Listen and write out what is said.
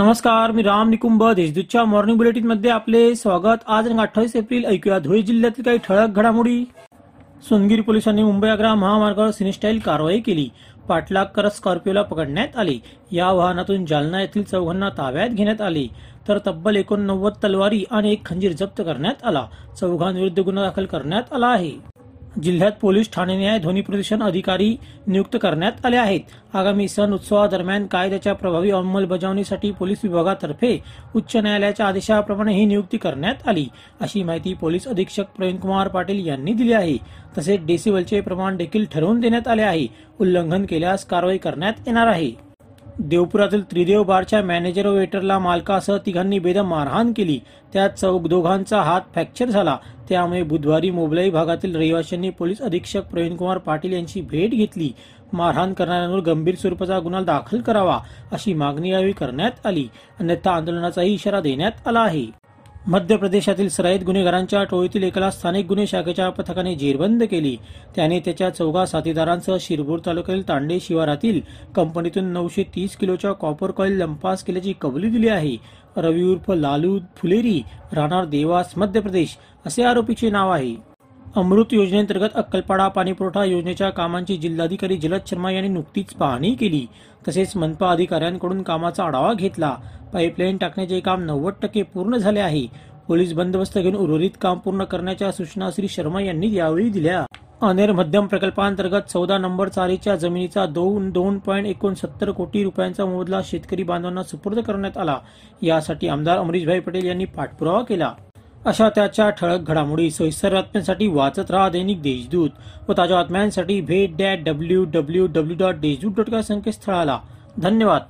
नमस्कार मी राम निकुंभ देशदूतच्या मॉर्निंग बुलेटिनमध्ये आपले स्वागत. आज अठ्ठावीस एप्रिल ऐकूया धुळे जिल्ह्यातील काही ठळक घडामोडी. सोनगिरी पोलिसांनी मुंबई आग्रा महामार्गावर सिनेस्टाईल कारवाई केली. पाठलाग करत स्कॉर्पिओला पकडण्यात आले. या वाहनातून जालना येथील चौघांना ताब्यात घेण्यात आले. तर तब्बल एकोणनव्वद तलवारी आणि एक खंजीर जप्त करण्यात आला. चौघांविरुद्ध गुन्हा दाखल करण्यात आला आहे. जिल्ह्यात पोलीस ठाणे न्याय ध्वनी प्रदूषण अधिकारी नियुक्त करण्यात आले आहेत. आगामी सण उत्सवादरम्यान कायद्याच्या प्रभावी अंमलबजावणीसाठी पोलीस विभागातर्फे उच्च न्यायालयाच्या आदेशाप्रमाणे ही नियुक्ती करण्यात आली अशी माहिती पोलीस अधीक्षक प्रवीणकुमार पाटील यांनी दिली आहे. तसेच डेसिबलचे प्रमाण देखील ठरवून देण्यात आले आहे. उल्लंघन केल्यास कारवाई करण्यात येणार आहे. देवपुरातील त्रिदेव बारच्या मॅनेजर व वेटरला मालकासह तिघांनी बेदम मारहाण केली. त्यात चौक दोघांचा हात फ्रॅक्चर झाला. त्यामुळे बुधवारी मोबलाई भागातील रहिवाशांनी पोलीस अधीक्षक प्रवीणकुमार पाटील यांची भेट घेतली. मारहाण करणाऱ्यांवर गंभीर स्वरूपाचा गुन्हा दाखल करावा अशी मागणी यावेळी करण्यात आली. अन्यथा आंदोलनाचाही इशारा देण्यात आला आहे. मध्य प्रदेशातील सराईत गुन्हेगारांच्या टोळीतील एकाला स्थानिक गुन्हे शाखेच्या पथकाने जेरबंद केली. त्याने त्याच्या चौघा साथीदारांसह शिरपूर तालुक्यातील तांडे शिवारातील कंपनीतून नऊशे तीस किलोच्या कॉपर कॉईल लंपास केल्याची कबुली दिली आहे. रवी उर्फ लालू फुलेरी राहणार देवास मध्य प्रदेश असे आरोपीचे नाव आहे. अमृत योजनेअंतर्गत अक्कलपाडा पाणीपुरवठा योजनेच्या कामांची जिल्हाधिकारी जलद शर्मा यांनी नुकतीच पाहणी केली. तसेच मनपा अधिकाऱ्यांकडून कामाचा आढावा घेतला. पाईपलाईन टाकण्याचे काम नव्वद टक्के पूर्ण झाले आहे. पोलीस बंदोबस्त घेऊन उर्वरित काम पूर्ण करण्याच्या सूचना श्री शर्मा यांनी यावेळी दिल्या. अनेर मध्यम प्रकल्पांतर्गत चौदा नंबर चारीच्या जमिनीचा दोन दोन पॉईंट एकोणसत्तर कोटी रुपयांचा मोबदला शेतकरी बांधवांना सुपूर्द करण्यात आला. यासाठी आमदार अमरीशभाई पटेल यांनी पाठपुरावा केला. अशा त्याच्या ठळक घडामोडी सोयीस्तर बातम्यांसाठी वाचत राहा दैनिक देशदूत व ताज्या बातम्यांसाठी भेट that W W W dot Deshdoot dot संकेतस्थळाला. धन्यवाद.